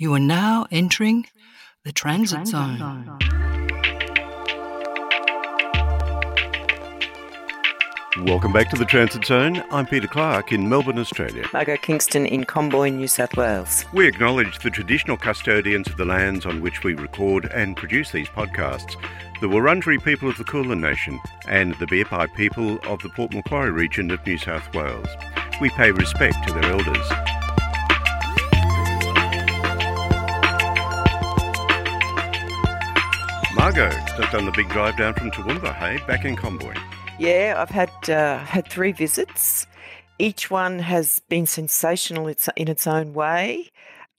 You are now entering the transit, transit zone. zone. Welcome back to the Transit Zone. I'm Peter Clark in Melbourne, Australia. Margot Kingston in Comboyne, New South Wales. We acknowledge the traditional custodians of the lands on which we record and produce these podcasts, the Wurundjeri people of the Kulin Nation, and the Birpai people of the Port Macquarie region of New South Wales. We pay respect to their elders. Margot just done the big drive down from Toowoomba, hey, back in Comboyne. Yeah, I've had uh, had three visits. Each one has been sensational in its own way.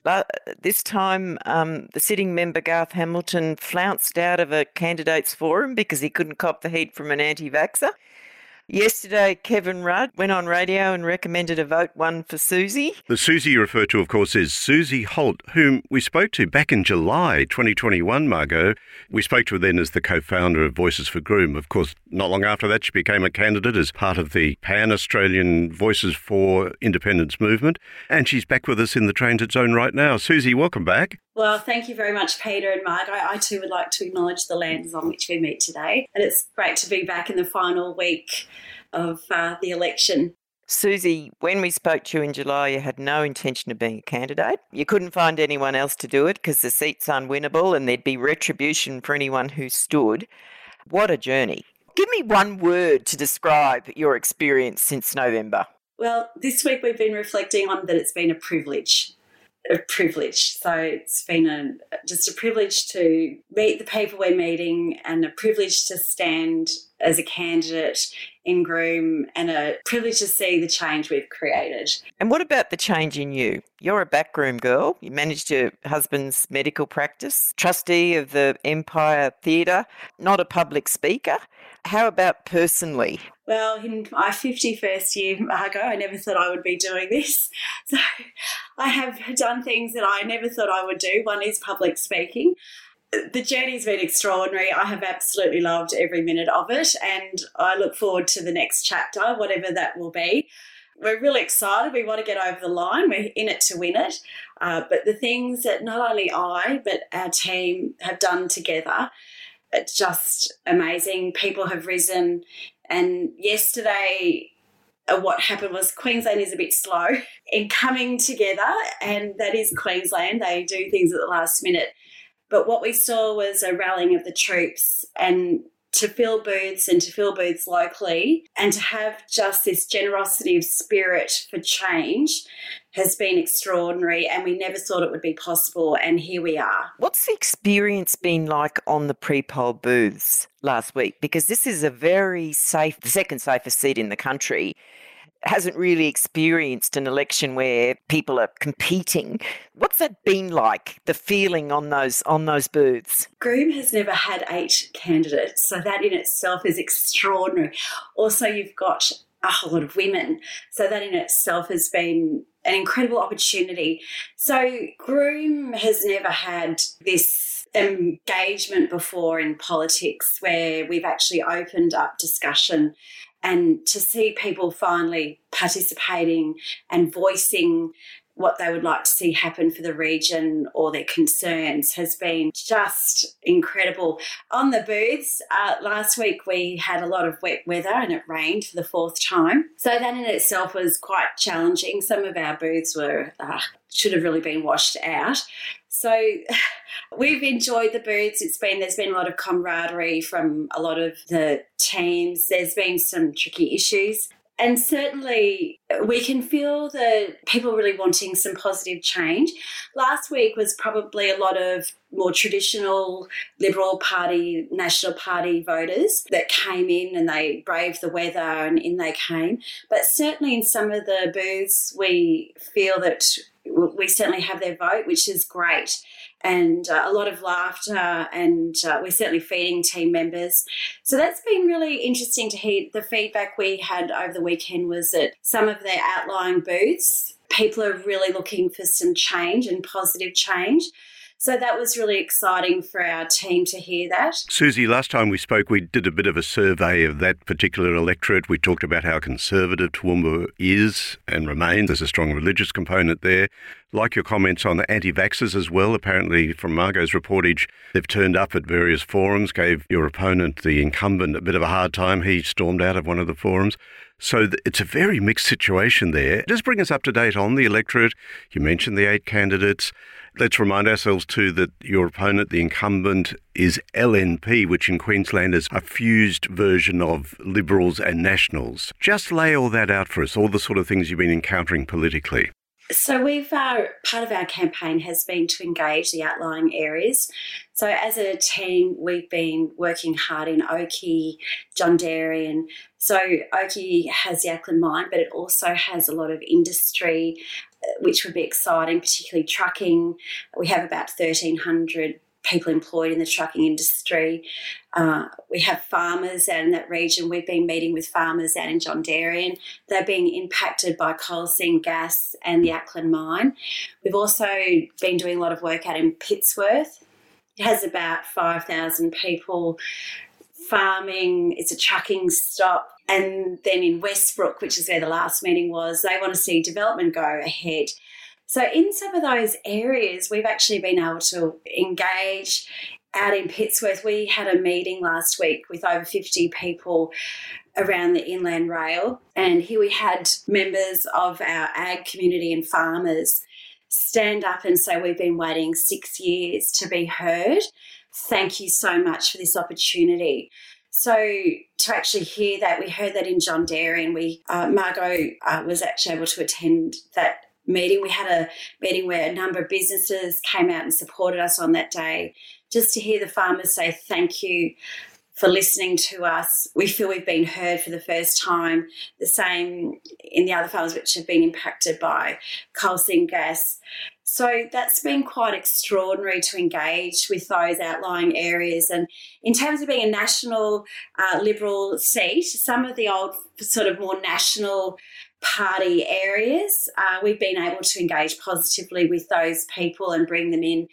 But this time, um, the sitting member Garth Hamilton flounced out of a candidates forum because he couldn't cop the heat from an anti-vaxxer. Yesterday, Kevin Rudd went on radio and recommended a vote one for Susie. The Susie you refer to, of course, is Susie Holt, whom we spoke to back in July 2021, Margot. We spoke to her then as the co founder of Voices for Groom. Of course, not long after that, she became a candidate as part of the Pan Australian Voices for Independence movement. And she's back with us in the transit zone right now. Susie, welcome back. Well, thank you very much, Peter and Mark. I, I, too would like to acknowledge the lands on which we meet today. And it's great to be back in the final week of uh, the election. Susie, when we spoke to you in July, you had no intention of being a candidate. You couldn't find anyone else to do it because the seat's unwinnable and there'd be retribution for anyone who stood. What a journey. Give me one word to describe your experience since November. Well, this week we've been reflecting on that it's been a privilege a privilege. So it's been a just a privilege to meet the people we're meeting and a privilege to stand as a candidate in Groom and a privilege to see the change we've created. And what about the change in you? You're a backroom girl. You managed your husband's medical practice, trustee of the Empire Theatre, not a public speaker. How about personally? Well, in my 51st year, Margot, I never thought I would be doing this. So I have done things that I never thought I would do. One is public speaking. The journey's been extraordinary. I have absolutely loved every minute of it, and I look forward to the next chapter, whatever that will be. We're really excited. We want to get over the line. We're in it to win it. Uh, but the things that not only I, but our team have done together it's just amazing. People have risen. And yesterday, uh, what happened was Queensland is a bit slow in coming together, and that is Queensland. They do things at the last minute. But what we saw was a rallying of the troops and to fill booths and to fill booths locally and to have just this generosity of spirit for change has been extraordinary and we never thought it would be possible and here we are. What's the experience been like on the pre-poll booths last week because this is a very safe the second safest seat in the country hasn't really experienced an election where people are competing. What's that been like? The feeling on those on those booths. Groom has never had eight candidates, so that in itself is extraordinary. Also, you've got a whole lot of women, so that in itself has been an incredible opportunity. So, Groom has never had this engagement before in politics where we've actually opened up discussion and to see people finally participating and voicing what they would like to see happen for the region or their concerns has been just incredible. On the booths, uh, last week we had a lot of wet weather and it rained for the fourth time. So that in itself was quite challenging. Some of our booths were, uh, should have really been washed out. So we've enjoyed the booths. It's been there's been a lot of camaraderie from a lot of the teams. There's been some tricky issues and certainly, we can feel the people really wanting some positive change. Last week was probably a lot of more traditional Liberal Party, National Party voters that came in and they braved the weather and in they came. But certainly, in some of the booths, we feel that we certainly have their vote, which is great and uh, a lot of laughter, and uh, we're certainly feeding team members. So that's been really interesting to hear. The feedback we had over the weekend was that some of their outlying booths people are really looking for some change and positive change. So that was really exciting for our team to hear that. Susie, last time we spoke, we did a bit of a survey of that particular electorate. We talked about how conservative Toowoomba is and remains. There's a strong religious component there. Like your comments on the anti vaxxers as well, apparently from Margot's reportage, they've turned up at various forums, gave your opponent, the incumbent, a bit of a hard time. He stormed out of one of the forums. So it's a very mixed situation there. Just bring us up to date on the electorate. You mentioned the eight candidates. Let's remind ourselves too that your opponent, the incumbent, is LNP, which in Queensland is a fused version of Liberals and Nationals. Just lay all that out for us, all the sort of things you've been encountering politically. So we've uh, part of our campaign has been to engage the outlying areas. So as a team, we've been working hard in Oakey, John and So Oakey has the Acland mine, but it also has a lot of industry, uh, which would be exciting, particularly trucking. We have about thirteen hundred people employed in the trucking industry. Uh, we have farmers out in that region. We've been meeting with farmers out in Jondaryan. They're being impacted by coal seam gas and the Acland mine. We've also been doing a lot of work out in Pittsworth. It has about 5,000 people farming. It's a trucking stop. And then in Westbrook, which is where the last meeting was, they want to see development go ahead. So, in some of those areas, we've actually been able to engage. Out in Pittsworth, we had a meeting last week with over 50 people around the Inland Rail. And here we had members of our ag community and farmers stand up and say, We've been waiting six years to be heard. Thank you so much for this opportunity. So to actually hear that, we heard that in Jondaryan. We uh, Margot uh, was actually able to attend that meeting. We had a meeting where a number of businesses came out and supported us on that day. Just to hear the farmers say thank you for listening to us. We feel we've been heard for the first time. The same in the other farms which have been impacted by coal seam gas. So that's been quite extraordinary to engage with those outlying areas. And in terms of being a national uh, Liberal seat, some of the old sort of more national party areas. Uh, we've been able to engage positively with those people and bring them in.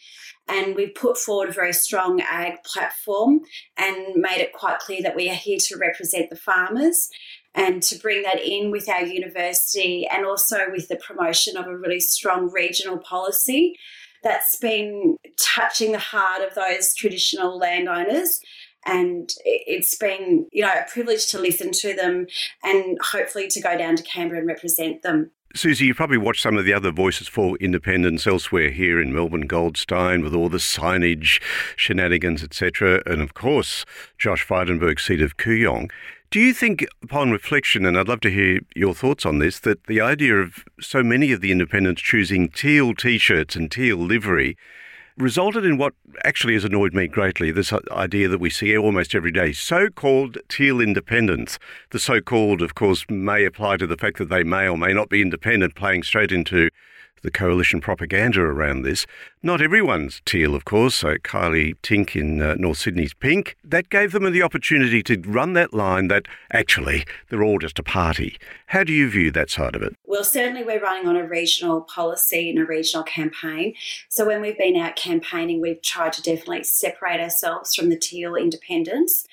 And we've put forward a very strong ag platform and made it quite clear that we are here to represent the farmers and to bring that in with our university and also with the promotion of a really strong regional policy that's been touching the heart of those traditional landowners and it's been you know a privilege to listen to them and hopefully to go down to Canberra and represent them. Susie, you probably watched some of the other Voices for Independence elsewhere here in Melbourne, Goldstein, with all the signage, shenanigans, etc., and of course Josh Frydenberg's seat of Kooyong. Do you think, upon reflection, and I'd love to hear your thoughts on this, that the idea of so many of the independents choosing teal t shirts and teal livery resulted in what actually has annoyed me greatly this idea that we see almost every day so called teal independence. The so called, of course, may apply to the fact that they may or may not be independent, playing straight into the coalition propaganda around this. Not everyone's teal, of course. So Kylea Tink in uh, North Sydney's pink. That gave them the opportunity to run that line that actually they're all just a party. How do you view that side of it? Well, certainly we're running on a regional policy and a regional campaign. So when we've been out campaigning, we've tried to definitely separate ourselves from the teal independents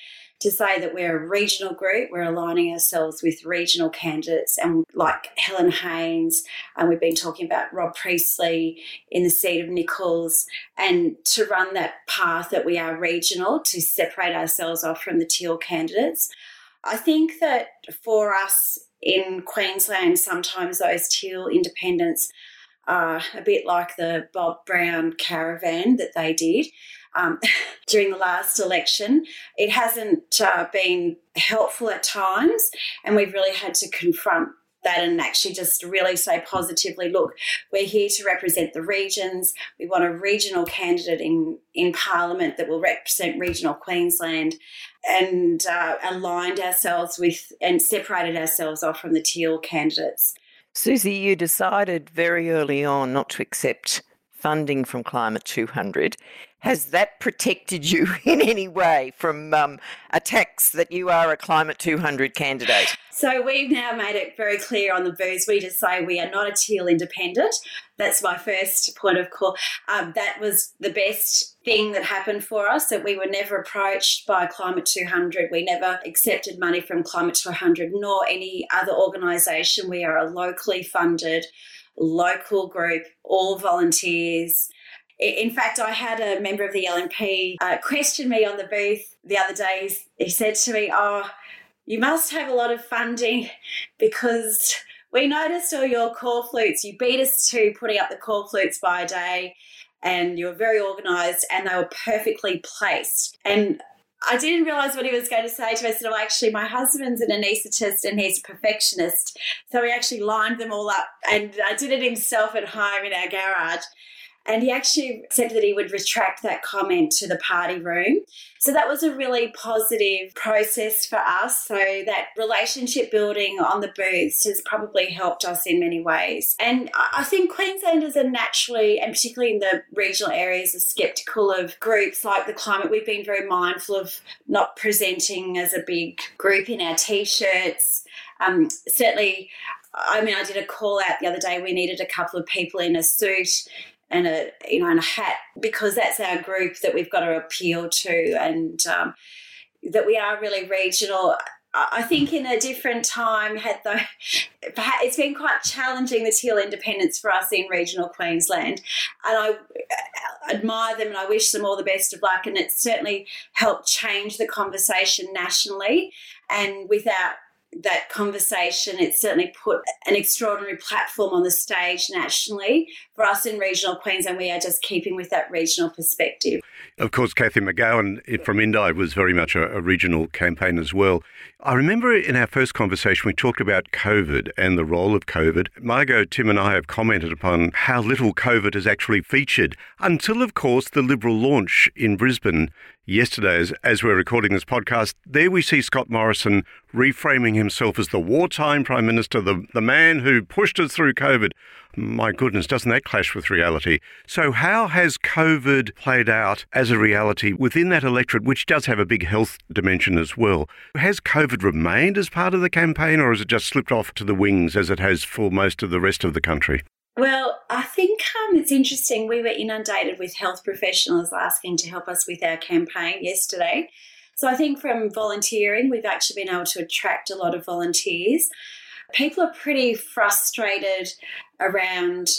to say that we're a regional group, we're aligning ourselves with regional candidates and like Helen Haines, and we've been talking about Rob Priestly in the seat of Nicholls, and to run that path that we are regional to separate ourselves off from the teal candidates. I think that for us in Queensland, sometimes those teal independents are a bit like the Bob Brown caravan that they did um, during the last election. It hasn't uh, been helpful at times, and we've really had to confront that and actually just really say positively look we're here to represent the regions we want a regional candidate in in parliament that will represent regional queensland and uh, aligned ourselves with and separated ourselves off from the teal candidates susie you decided very early on not to accept funding from Climate 200. Has that protected you in any way from um, attacks that you are a Climate 200 candidate? So we've now made it very clear on the booze. We just say we are not a teal independent. That's my first point of call. Um, that was the best thing that happened for us that we were never approached by Climate 200. We never accepted money from Climate 200 nor any other organisation. We are a locally funded local group, all volunteers. In fact, I had a member of the LNP uh, question me on the booth the other day. He said to me, Oh, you must have a lot of funding because we noticed all your corflutes. You beat us to putting up the call corflutes by day and you were very organised and they were perfectly placed. And I didn't realise what he was going to say to me. Said, well, actually, my husband's an anaesthetist and he's a perfectionist. So he actually lined them all up and uh, did it himself at home in our garage. And he actually said that he would retract that comment to the party room. So that was a really positive process for us. So that relationship building on the booths has probably helped us in many ways. And I think Queenslanders are naturally, and particularly in the regional areas, are skeptical of groups like the climate. We've been very mindful of not presenting as a big group in our t-shirts. Um, certainly I mean, I did a call out the other day. We needed a couple of people in a suit and a you know and a hat because that's our group that we've got to appeal to and um, that we are really regional. I think in a different time had the it's been quite challenging the teal independence for us in regional Queensland, and I admire them and I wish them all the best of luck. And it's certainly helped change the conversation nationally. And without that conversation. It's certainly put an extraordinary platform on the stage nationally. For us in regional Queensland, we are just keeping with that regional perspective. Of course, Cathy McGowan from Indi was very much a, a, regional campaign as well. I remember in our first conversation, we talked about COVID and the role of COVID. Margot, Tim, and I have commented upon how little COVID has actually featured until, of course, the Liberal launch in Brisbane yesterday, as, as we're recording this podcast, there we see Scott Morrison reframing himself as the wartime Prime Minister, the, the man who pushed us through COVID. My goodness, doesn't that clash with reality? So, how has COVID played out as a reality within that electorate, which does have a big health dimension as well? Has COVID remained as part of the campaign, or has it just slipped off to the wings as it has for most of the rest of the country? Well, I think um, it's interesting. We were inundated with health professionals asking to help us with our campaign yesterday. So I think from volunteering, we've actually been able to attract a lot of volunteers. People are pretty frustrated around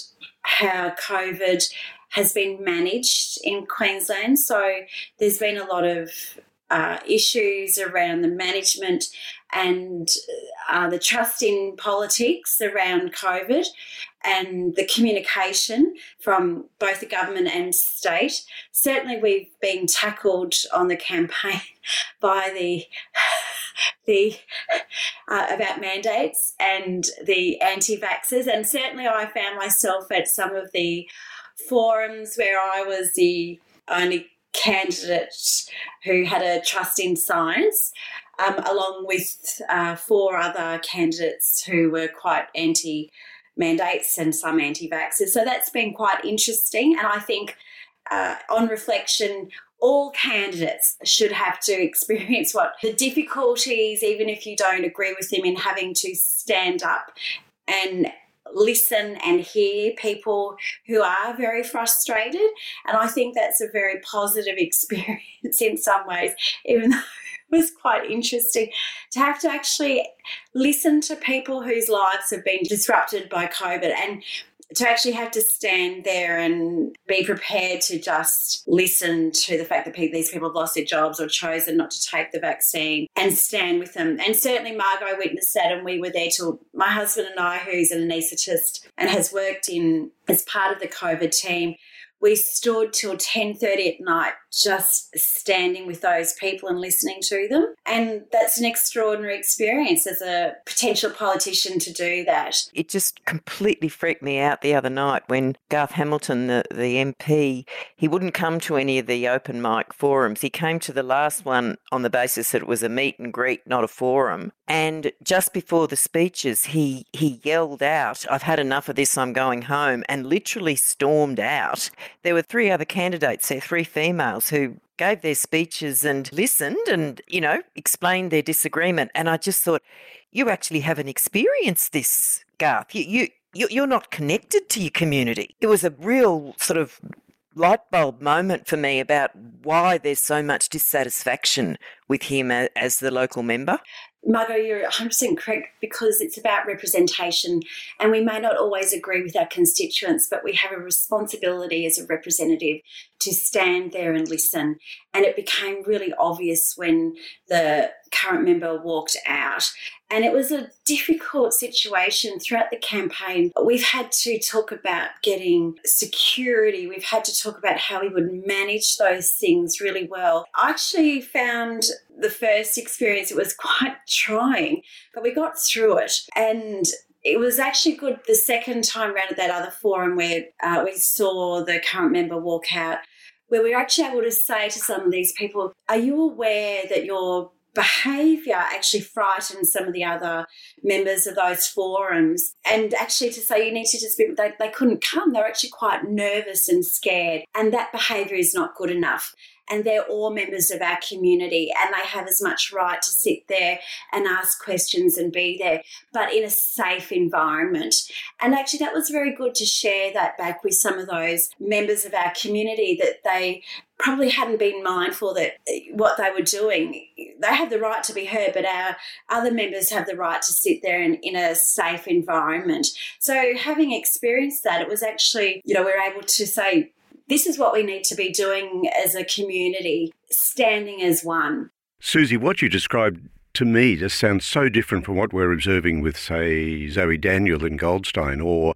how COVID has been managed in Queensland. So there's been a lot of uh, issues around the management and uh, the trust in politics around COVID and the communication from both the government and state. Certainly, we've been tackled on the campaign by the the uh, about mandates and the anti-vaxxers, and certainly I found myself at some of the forums where I was the only candidate who had a trust in science, um, along with uh, four other candidates who were quite anti mandates and some anti vaxxers. So that's been quite interesting. And I think uh, on reflection, all candidates should have to experience what the difficulties, even if you don't agree with them, in having to stand up and listen and hear people who are very frustrated. And I think that's a very positive experience in some ways, even though it was quite interesting to have to actually listen to people whose lives have been disrupted by COVID and to actually have to stand there and be prepared to just listen to the fact that these people have lost their jobs or chosen not to take the vaccine and stand with them. And certainly Margot witnessed that and we were there till my husband and I, who's an anaesthetist and has worked in as part of the COVID team, we stood till 10.30 at night just standing with those people and listening to them. And that's an extraordinary experience as a potential politician to do that. It just completely freaked me out the other night when Garth Hamilton, the, the MP, he wouldn't come to any of the open mic forums. He came to the last one on the basis that it was a meet and greet, not a forum. And just before the speeches, he, he yelled out, I've had enough of this, I'm going home, and literally stormed out. There were three other candidates there, three females who gave their speeches and listened and, you know, explained their disagreement. And I just thought, you actually haven't experienced this, Garth. You, you, you're not connected to your community. It was a real sort of light bulb moment for me about why there's so much dissatisfaction with him as the local member. Margot, you're 100% correct because it's about representation, and we may not always agree with our constituents, but we have a responsibility as a representative to stand there and listen. And it became really obvious when the current member walked out. And it was a difficult situation throughout the campaign. We've had to talk about getting security, we've had to talk about how we would manage those things really well. I actually found the first experience, it was quite trying, but we got through it. And it was actually good the second time around at that other forum where uh, we saw the current member walk out, where we're actually able to say to some of these people, Are you aware that your behaviour actually frightens some of the other members of those forums? And actually to say you need to just be, they, they couldn't come. They were actually quite nervous and scared. And that behaviour is not good enough and they're all members of our community and they have as much right to sit there and ask questions and be there, but in a safe environment. And actually, that was very good to share that back with some of those members of our community that they probably hadn't been mindful that eh, what they were doing they have the right to be heard but our other members have the right to sit there in, in a safe environment so having experienced that it was actually you know we we're able to say this is what we need to be doing as a community, standing as one. Susie, what you described to me just sounds so different from what we're observing with, say, Zoe Daniel in Goldstein or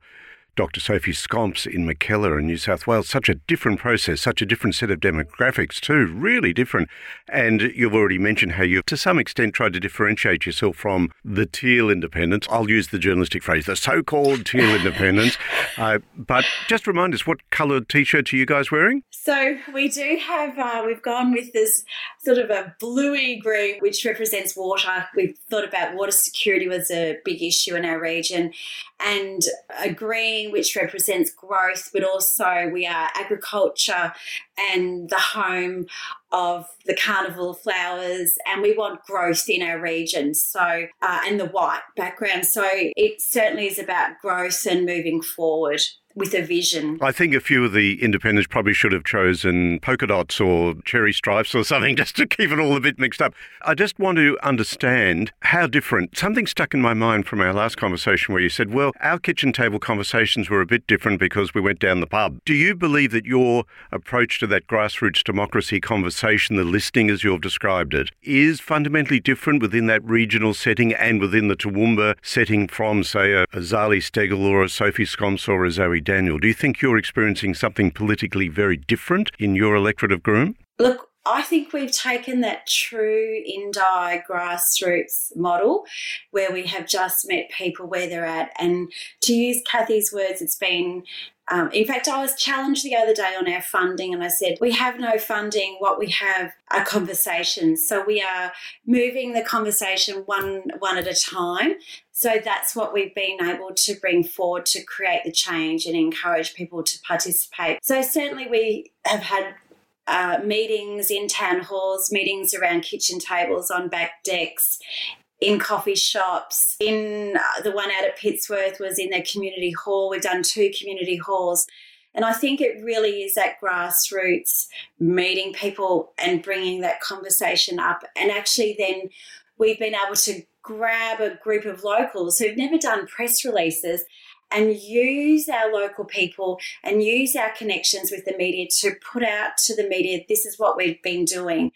Dr. Sophie Scamps in Mackellar in New South Wales. Such a different process, such a different set of demographics, too, really different. And you've already mentioned how you've, to some extent, tried to differentiate yourself from the teal independents. I'll use the journalistic phrase, the so called teal independents. Uh, but just remind us, what coloured t shirt are you guys wearing? So we do have, uh, we've gone with this sort of a bluey green, which represents water. We've thought about water security was a big issue in our region, and a green, which represents growth, but also we are agriculture and the home of the carnival flowers, and we want growth in our region. So, uh, and the white background. So, it certainly is about growth and moving forward with a vision. I think a few of the independents probably should have chosen polka dots or cherry stripes or something just to keep it all a bit mixed up. I just want to understand how different. Something stuck in my mind from our last conversation where you said, well, our kitchen table conversations were a bit different because we went down the pub. Do you believe that your approach to that grassroots democracy conversation, the listening as you've described it, is fundamentally different within that regional setting and within the Toowoomba setting from, say, a, a Zali Steggall or a Sophie Scamps or a Zoe Daniel. Do you think you're experiencing something politically very different in your electorate of Groom? Look, I think we've taken that true Indi grassroots model where we have just met people where they're at. And to use Cathy's words, it's been um, in fact, I was challenged the other day on our funding, and I said, We have no funding. What we have are conversations. So we are moving the conversation one, one at a time. So that's what we've been able to bring forward to create the change and encourage people to participate. So, certainly, we have had uh, meetings in town halls, meetings around kitchen tables, on back decks, in coffee shops. In uh, the one out at Pittsworth was in their community hall. We've done two community halls. And I think it really is that grassroots meeting people and bringing that conversation up. And actually, then we've been able to grab a group of locals who've never done press releases and use our local people and use our connections with the media to put out to the media this is what we've been doing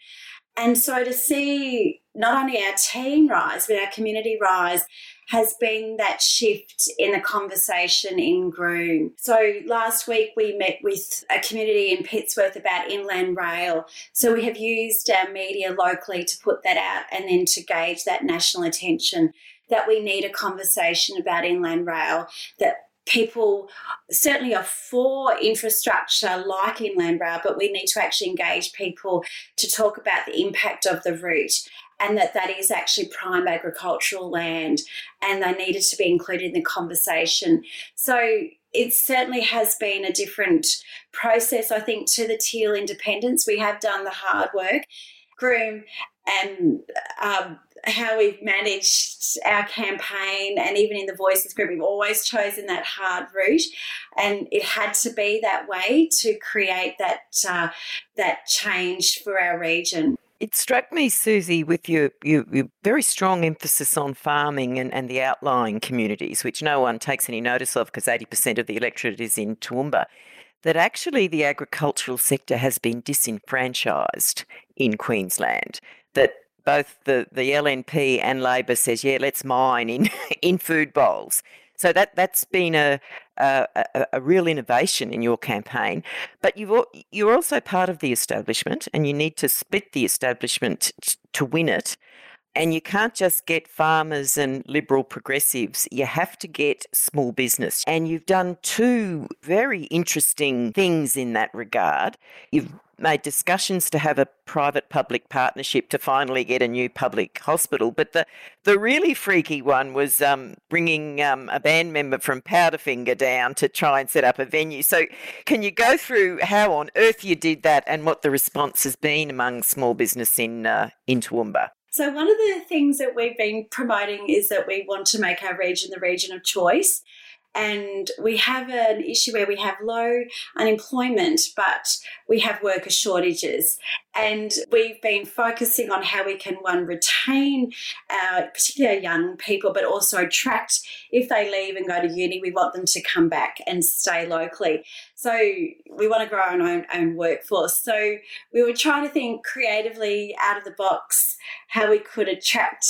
And so to see not only our team rise, but our community rise has been that shift in the conversation in Groom. So last week we met with a community in Pittsworth about inland rail. So we have used our media locally to put that out and then to gauge that national attention that we need a conversation about inland rail that people certainly are for infrastructure like inland rail, but we need to actually engage people to talk about the impact of the route and that that is actually prime agricultural land and they needed to be included in the conversation. So it certainly has been a different process, I think, to the Teal independence. We have done the hard work. Groom and um, how we've managed our campaign and even in the voices group we've always chosen that hard route and it had to be that way to create that uh, that change for our region it struck me, Susie, with your, your, your, very strong emphasis on farming and, and the outlying communities, which no one takes any notice of because 80% of the electorate is in Toowoomba, that actually the agricultural sector has been disenfranchised in Queensland. That both the, the LNP and Labor says, yeah, let's mine in, in food bowls. So that that's been a, a, a real innovation in your campaign. But you've you're also part of the establishment, and you need to split the establishment to win it. And you can't just get farmers and liberal progressives, you have to get small business. And you've done two very interesting things in that regard. You've made discussions to have a private public partnership to finally get a new public hospital. But the, the really freaky one was um, bringing um, a band member from Powderfinger down to try and set up a venue. So, can you go through how on earth you did that and what the response has been among small business in, uh, in Toowoomba? So, one of the things that we've been promoting is that we want to make our region the region of choice and we have an issue where we have low unemployment, but we have worker shortages. And we've been focusing on how we can, one, retain our, particularly our young people, but also attract, if they leave and go to uni, we want them to come back and stay locally. So we want to grow our own, own workforce. So we were trying to think creatively out of the box how we could attract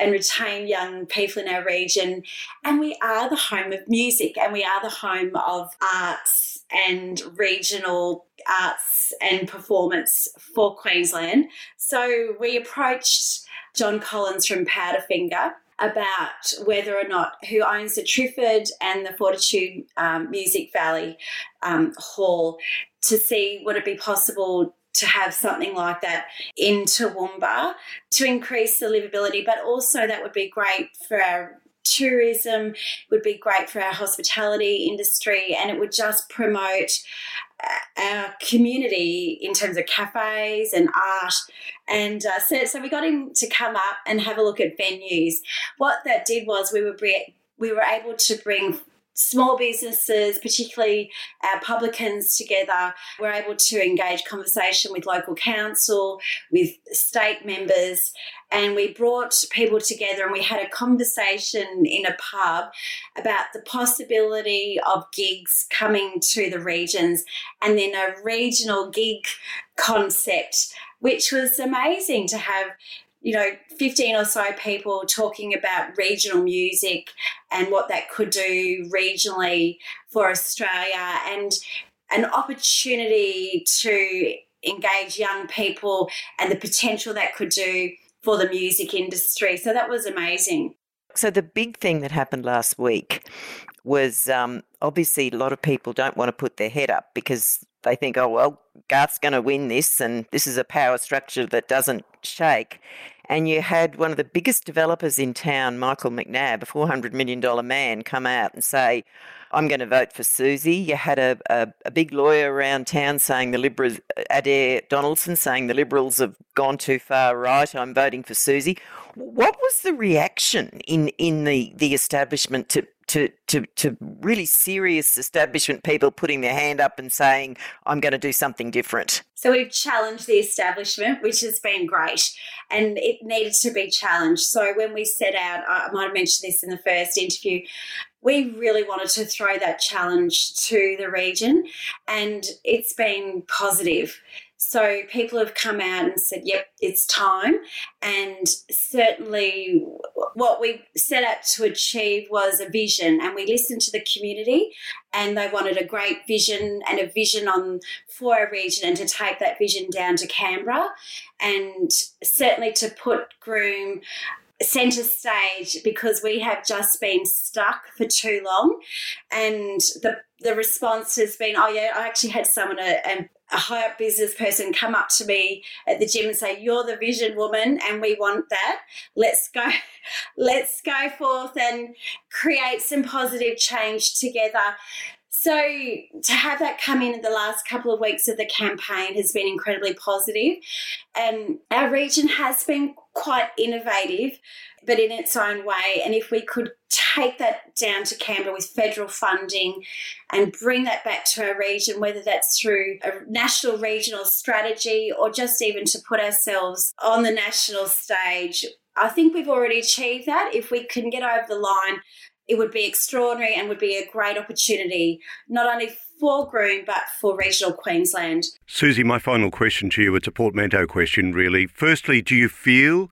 and retain young people in our region. And we are the home of music and we are the home of arts and regional arts and performance for Queensland. So we approached John Collins from Powderfinger about whether or not who owns the Triffid and the Fortitude um, Music Valley um, Hall to see would it be possible to have something like that in Toowoomba to increase the livability, but also that would be great for our tourism, would be great for our hospitality industry, and it would just promote uh, our community in terms of cafes and art. And uh, so, so we got him to come up and have a look at venues. What that did was we were we were able to bring small businesses, particularly our publicans together, were able to engage conversation with local council, with state members, and we brought people together and we had a conversation in a pub about the possibility of gigs coming to the regions and then a regional gig concept which was amazing to have you know, 15 or so people talking about regional music and what that could do regionally for Australia and an opportunity to engage young people and the potential that could do for the music industry. So that was amazing. So, the big thing that happened last week was um, obviously a lot of people don't want to put their head up because they think, oh, well, Garth's going to win this, and this is a power structure that doesn't shake. And you had one of the biggest developers in town, Michael McNabb, a $400 million man, come out and say, I'm going to vote for Susie. You had a, a, a big lawyer around town saying the Liberals, uh, Adair Donaldson, saying the Liberals have gone too far right. I'm voting for Susie. What was the reaction in, in the, the establishment to, to, to, to really serious establishment people putting their hand up and saying, I'm going to do something different? So we've challenged the establishment, which has been great, and it needed to be challenged. So when we set out, I might have mentioned this in the first interview, we really wanted to throw that challenge to the region, and it's been positive. So people have come out and said, yep, it's time. And certainly what we set out to achieve was a vision, and we listened to the community, and they wanted a great vision and a vision on for a region and to take that vision down to Canberra and certainly to put Groom centre stage because we have just been stuck for too long and the the response has been oh yeah I actually had someone a, a high up business person come up to me at the gym and say you're the vision woman and we want that. Let's go let's go forth and create some positive change together. So to have that come in in the last couple of weeks of the campaign has been incredibly. And our region has been quite innovative, but in its own way. And if we could take that down to Canberra with federal funding and bring that back to our region, whether that's through a national regional strategy or just even to put ourselves on the national stage, I think we've already achieved that. If we can get over the line it would be extraordinary and would be a great opportunity, not only for Groom, but for regional Queensland. Susie, my final question to you, it's a portmanteau question, really. Firstly, do you feel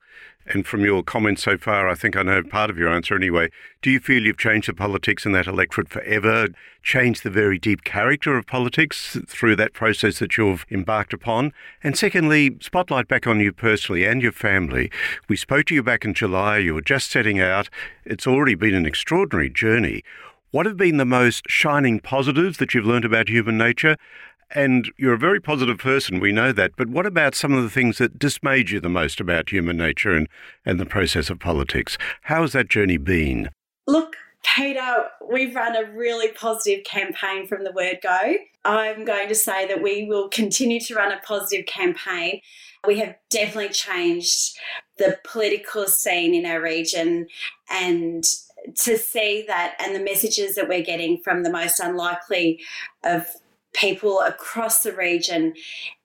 and from your comments so far, I think I know part of your answer anyway. Do you feel you've changed the politics in that electorate forever, changed the very deep character of politics through that process that you've embarked upon? And secondly, spotlight back on you personally and your family. We spoke to you back in July, you were just setting out. It's already been an extraordinary journey. What have been the most shining positives that you've learned about human nature? And you're a very positive person, we know that. But what about some of the things that dismayed you the most about human nature and, and the process of politics? How has that journey been? Look, Peter, we've run a really positive campaign from the word go. I'm going to say that we will continue to run a positive campaign. We have definitely changed the political scene in our region and to see that and the messages that we're getting from the most unlikely of people across the region.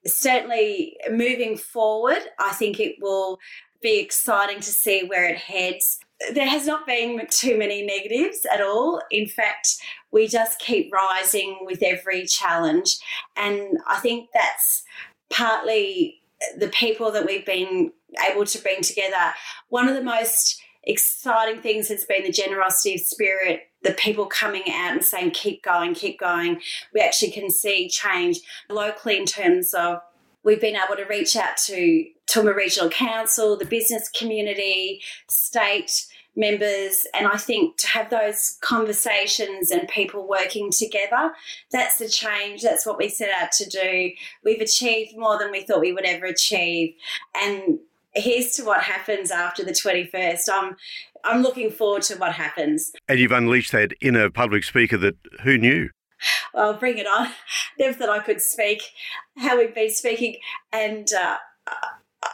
Certainly, moving forward, I think it will be exciting to see where it heads. There has not been too many negatives at all. In fact, we just keep rising with every challenge. And I think that's partly the people that we've been able to bring together. One of the most exciting things has been the generosity of spirit, the people coming out and saying, keep going, keep going. We actually can see change locally in terms of we've been able to reach out to Toowoomba Regional Council, the business community, state members, and I think to have those conversations and people working together, that's the change. That's what we set out to do. We've achieved more than we thought we would ever achieve. And here's to what happens after the 21st. I'm, I'm looking forward to what happens. And you've unleashed that inner public speaker that who knew? Well, bring it on. Never thought I could speak how we've been speaking. And uh,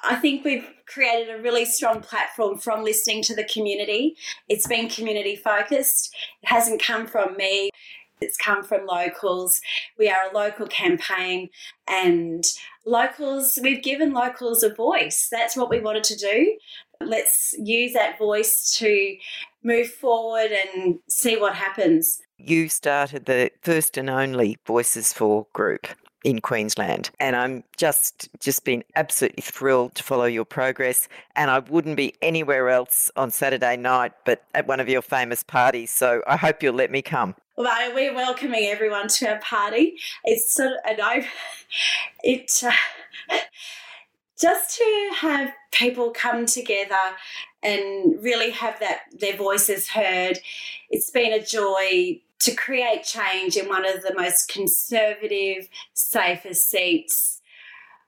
I think we've created a really strong platform from listening to the community. It's been community focused, it hasn't come from me. It's come from locals. We are a local campaign and locals, we've given locals a voice. That's what we wanted to do. Let's use that voice to move forward and see what happens. You started the first and only Voices for Groom in Queensland. And I'm just just been absolutely thrilled to follow your progress. And I wouldn't be anywhere else on Saturday night but at one of your famous parties. So I hope you'll let me come. Well, we're welcoming everyone to our party. It's sort of, and I, it, uh, just to have people come together and really have that their voices heard. It's been a joy to create change in one of the most conservative, safest seats.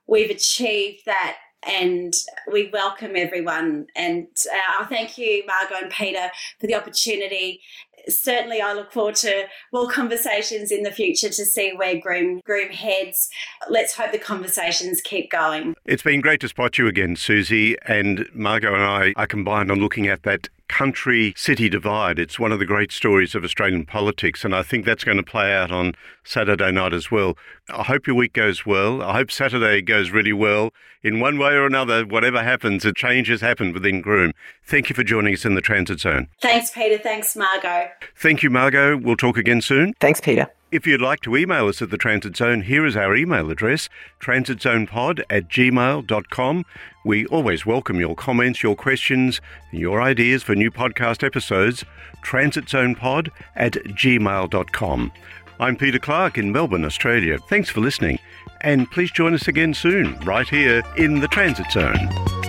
We've achieved that and we welcome everyone. And uh, thank you, Margot and Peter, for the opportunity. Certainly, I look forward to more conversations in the future to see where Groom, Groom heads. Let's hope the conversations keep going. It's been great to spot you again, Susie. And Margot and I are combined on looking at that country city divide. It's one of the great stories of Australian politics, and I think that's going to play out on Saturday night as well. I hope your week goes well. I hope Saturday goes really well. In one way or another, whatever happens, a change has happened within Groom. Thank you for joining us in the Transit Zone. Thanks, Peter. Thanks, Margot. Thank you, Margot. We'll talk again soon. Thanks, Peter. If you'd like to email us at the Transit Zone, here is our email address transitzonepod at gmail.com. We always welcome your comments, your questions, your ideas for new podcast episodes. transitzonepod at gmail.com. I'm Peter Clark in Melbourne, Australia. Thanks for listening, and please join us again soon, right here in the Transit Zone.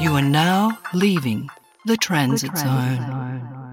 You are now leaving the transit zone.